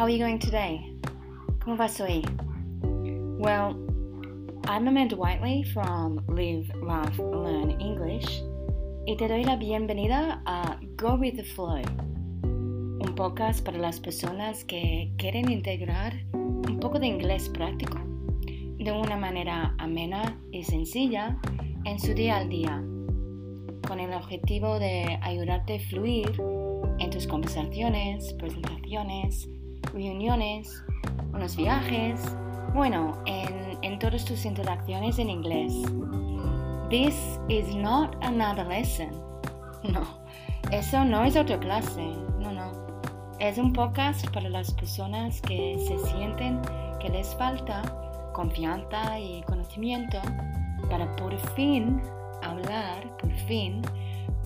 How are you going today? ¿Cómo vas hoy? Well, I'm Amanda Whiteley from Live, Laugh, Learn English y te doy la bienvenida a Go with the Flow, un podcast para las personas que quieren integrar un poco de inglés práctico de una manera amena y sencilla en su día al día, con el objetivo de ayudarte a fluir en tus conversaciones, presentaciones, reuniones, unos viajes, bueno, en, en todas tus interacciones en inglés. This is not another lesson. No, eso no es otra clase. No, no. Es un podcast para las personas que se sienten que les falta confianza y conocimiento para por fin hablar, por fin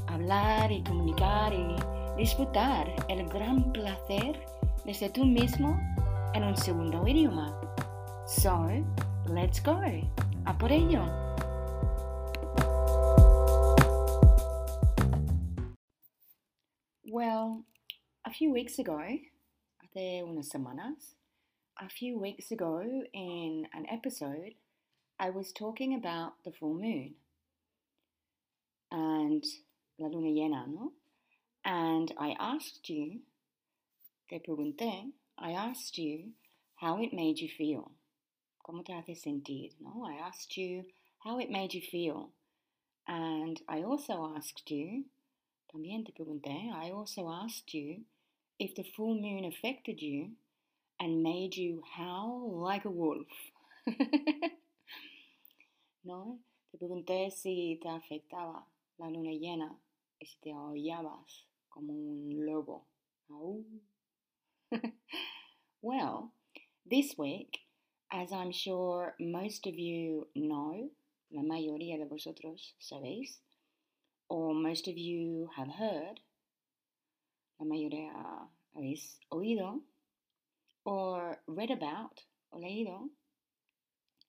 hablar y comunicar y disfrutar el gran placer de ser tú mismo en un segundo idioma. So, let's go. A por ello. Well, a few weeks ago, hace unas semanas, a few weeks ago in an episode, I was talking about the full moon and la luna llena, ¿no? And I asked you, te pregunté, I asked you how it made you feel. ¿Cómo te hace sentir? No, I asked you how it made you feel. And I also asked you, también te pregunté, I also asked you if the full moon affected you and made you howl like a wolf. ¿No? Te pregunté si te afectaba la luna llena y si te aullabas como un lobo. well, this week, as I'm sure most of you know, la mayoría de vosotros sabéis, or most of you have heard, la mayoría habéis oído, or read about, o leído.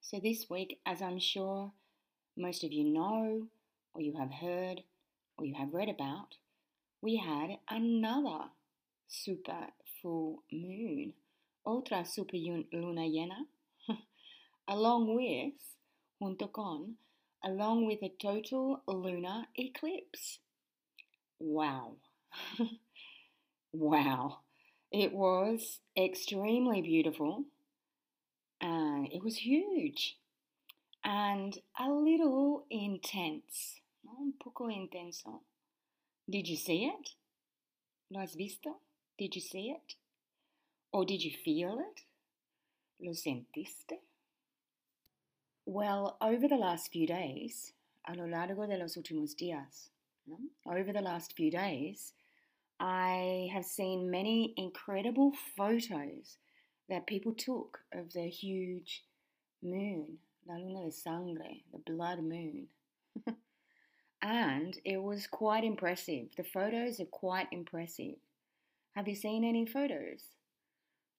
So this week, as I'm sure most of you know, or you have heard, or you have read about, we had another super full moon, otra super luna llena, along with, junto con, along with a total lunar eclipse. Wow. wow. It was extremely beautiful it was huge and a little intense, un poco intenso. Did you see it? ¿Lo has visto? Did you see it? Or did you feel it? ¿Lo sentiste? Well, over the last few days, a lo largo de los últimos días, over the last few days, I have seen many incredible photos that people took of the huge moon, la luna de sangre, the blood moon. and it was quite impressive. The photos are quite impressive. Have you seen any photos?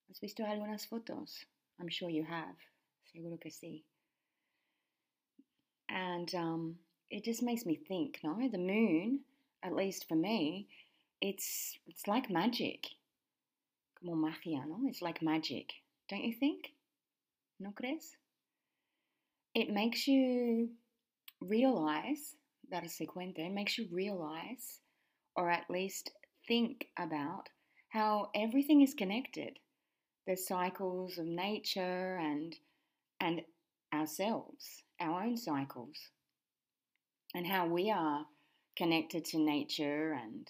¿Has visto algunas fotos? I'm sure you have. Seguro que sí. And um, it just makes me think, no? The moon, at least for me, it's it's like magic. Como magia, no? It's like magic. Don't you think? ¿No crees? It makes you realize, darse cuenta, it makes you realize, or at least think about how everything is connected. The cycles of nature and and ourselves, our own cycles, and how we are connected to nature and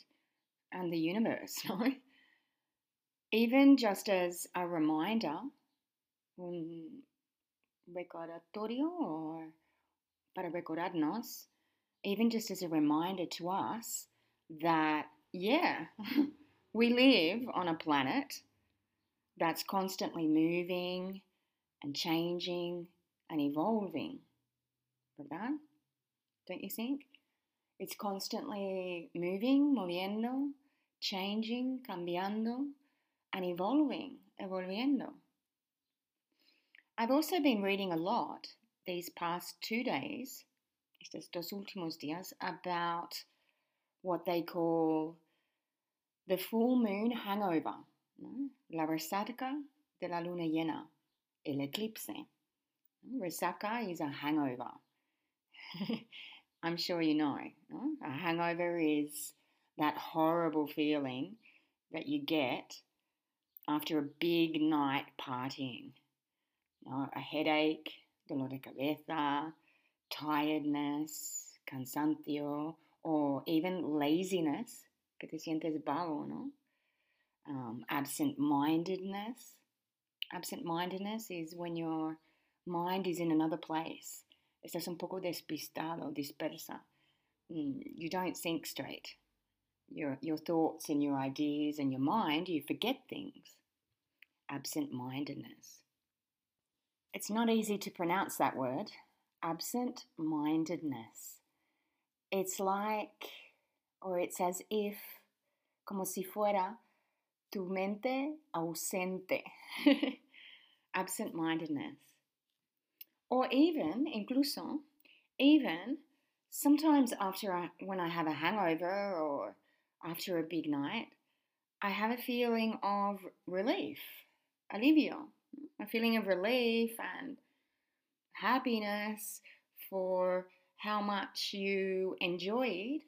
and the universe, no? Even just as a reminder, un recordatorio or para recordarnos, even just as a reminder to us that, yeah, we live on a planet that's constantly moving and changing and evolving. ¿Verdad? Don't you think? It's constantly moving, moviendo, changing, cambiando, and evolving, evolviendo. I've also been reading a lot these past two days, estos dos últimos días, about what they call the full moon hangover. ¿no? La resaca de la luna llena, el eclipse. Resaca is a hangover. I'm sure you know. No? A hangover is that horrible feeling that you get after a big night partying. No? A headache, dolor de cabeza, tiredness, cansancio, or even laziness, que te sientes vago, ¿no? Um, absent mindedness. Absent mindedness is when your mind is in another place. Estás un poco despistado, dispersa. Mm, you don't think straight. Your, your thoughts and your ideas and your mind, you forget things. Absent mindedness. It's not easy to pronounce that word. Absent mindedness. It's like, or it's as if, como si fuera tu mente ausente. Absent mindedness. Or even, incluso, even sometimes after I, when I have a hangover or after a big night, I have a feeling of relief, alivio, a feeling of relief and happiness for how much you enjoyed,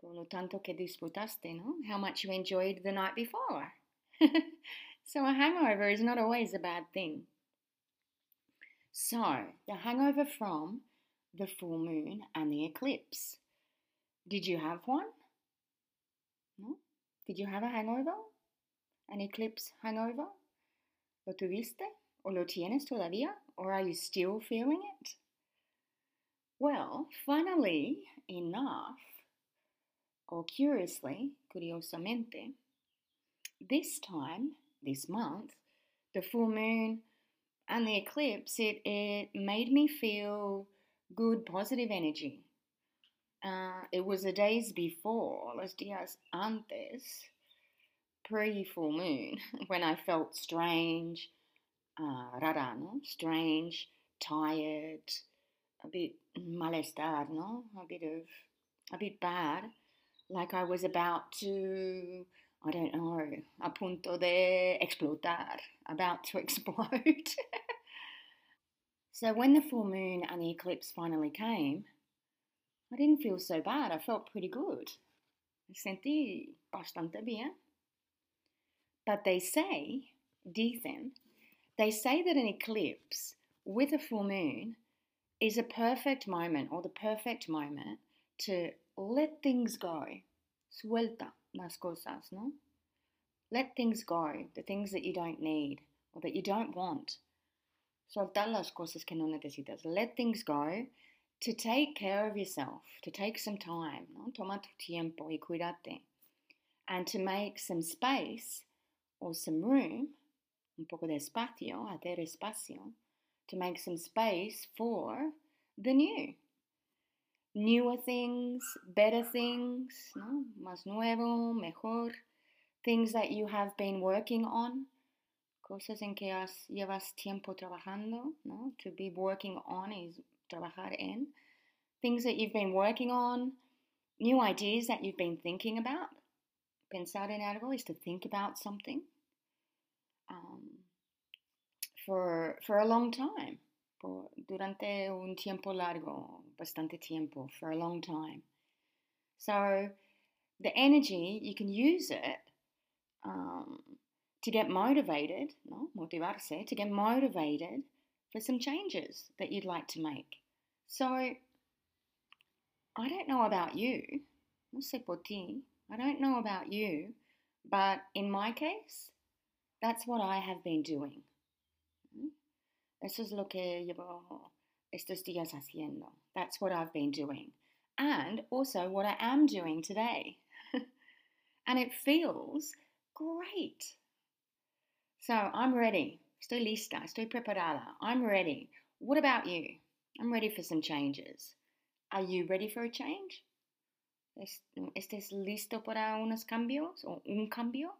por lo tanto que disfrutaste, ¿no? How much you enjoyed the night before. so a hangover is not always a bad thing. So, the hangover from the full moon and the eclipse. Did you have one? No? Did you have a hangover? An eclipse hangover? ¿Lo tuviste? ¿O lo tienes todavía? Or are you still feeling it? Well, funnily enough, or curiously, curiosamente, this time, this month, the full moon and the eclipse, it, it made me feel good, positive energy. Uh, it was the days before, los días antes, pre full moon, when I felt strange, uh, rara, no? Strange, tired, a bit malestar, no? A bit of, a bit bad, like I was about to I don't know, a punto de explotar, about to explode. so when the full moon and the eclipse finally came, I didn't feel so bad. I felt pretty good. Sentí bastante bien. But they say, dicen, they say that an eclipse with a full moon is a perfect moment or the perfect moment to let things go. Suelta las cosas, ¿no? Let things go, the things that you don't need or that you don't want. Soltar las cosas que no necesitas. Let things go to take care of yourself, to take some time, ¿no? Toma tu tiempo y cuídate. And to make some space or some room, un poco de espacio, hacer espacio, to make some space for the new newer things, better things, ¿no? más nuevo, mejor, things that you have been working on, cosas en que has, llevas tiempo trabajando, ¿no? To be working on is trabajar en. Things that you've been working on, new ideas that you've been thinking about. Pensar en algo is to think about something um, for, for a long time durante un tiempo largo, bastante tiempo, for a long time. So the energy, you can use it um, to get motivated, no? motivarse, to get motivated for some changes that you'd like to make. So I don't know about you, no sé por ti, I don't know about you, but in my case, that's what I have been doing. Eso es lo que llevo estos días haciendo. That's what I've been doing. And also what I am doing today. and it feels great. So I'm ready. Estoy lista. Estoy preparada. I'm ready. What about you? I'm ready for some changes. Are you ready for a change? ¿Estás listo para unos cambios o un cambio?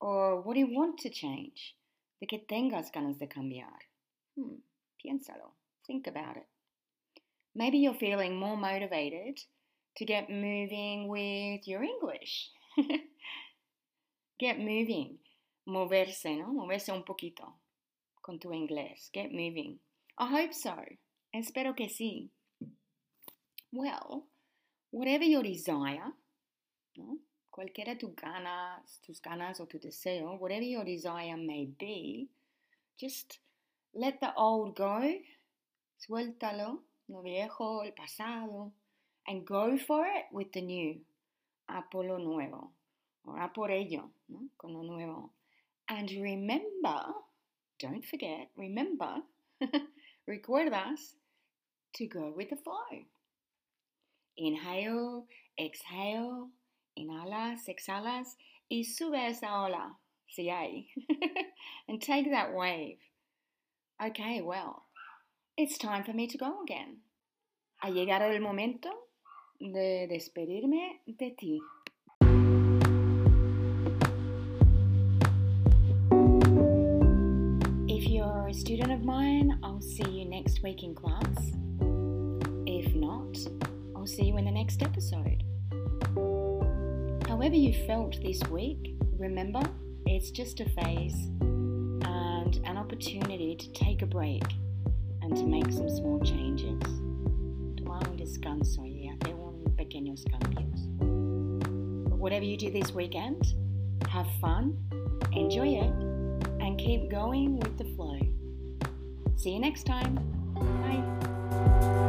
Or what do you want to change? De que tengas ganas de cambiar. Hmm, piénsalo. Think about it. Maybe you're feeling more motivated to get moving with your English. get moving. moverse, ¿no? Moverse un poquito con tu inglés. Get moving. I hope so. Espero que sí. Well, whatever your desire, ¿no? Cualquiera tu ganas, tus ganas o tu deseo, whatever your desire may be, just let the old go. Suéltalo, lo viejo, el pasado, and go for it with the new. A por lo nuevo. O a por ello, ¿no? con lo nuevo. And remember, don't forget, remember, recuerdas to go with the flow. Inhale, exhale, inhalas, exhalas, y sube esa ola, si hay, and take that wave. Okay, well, it's time for me to go again. Ha llegado el momento de despedirme de ti. If you're a student of mine, I'll see you next week in class. If not, I'll see you in the next episode. However, you felt this week, remember it's just a phase and an opportunity to take a break and to make some small changes. Cambios. But whatever you do this weekend, have fun, enjoy it, and keep going with the flow. See you next time. Bye.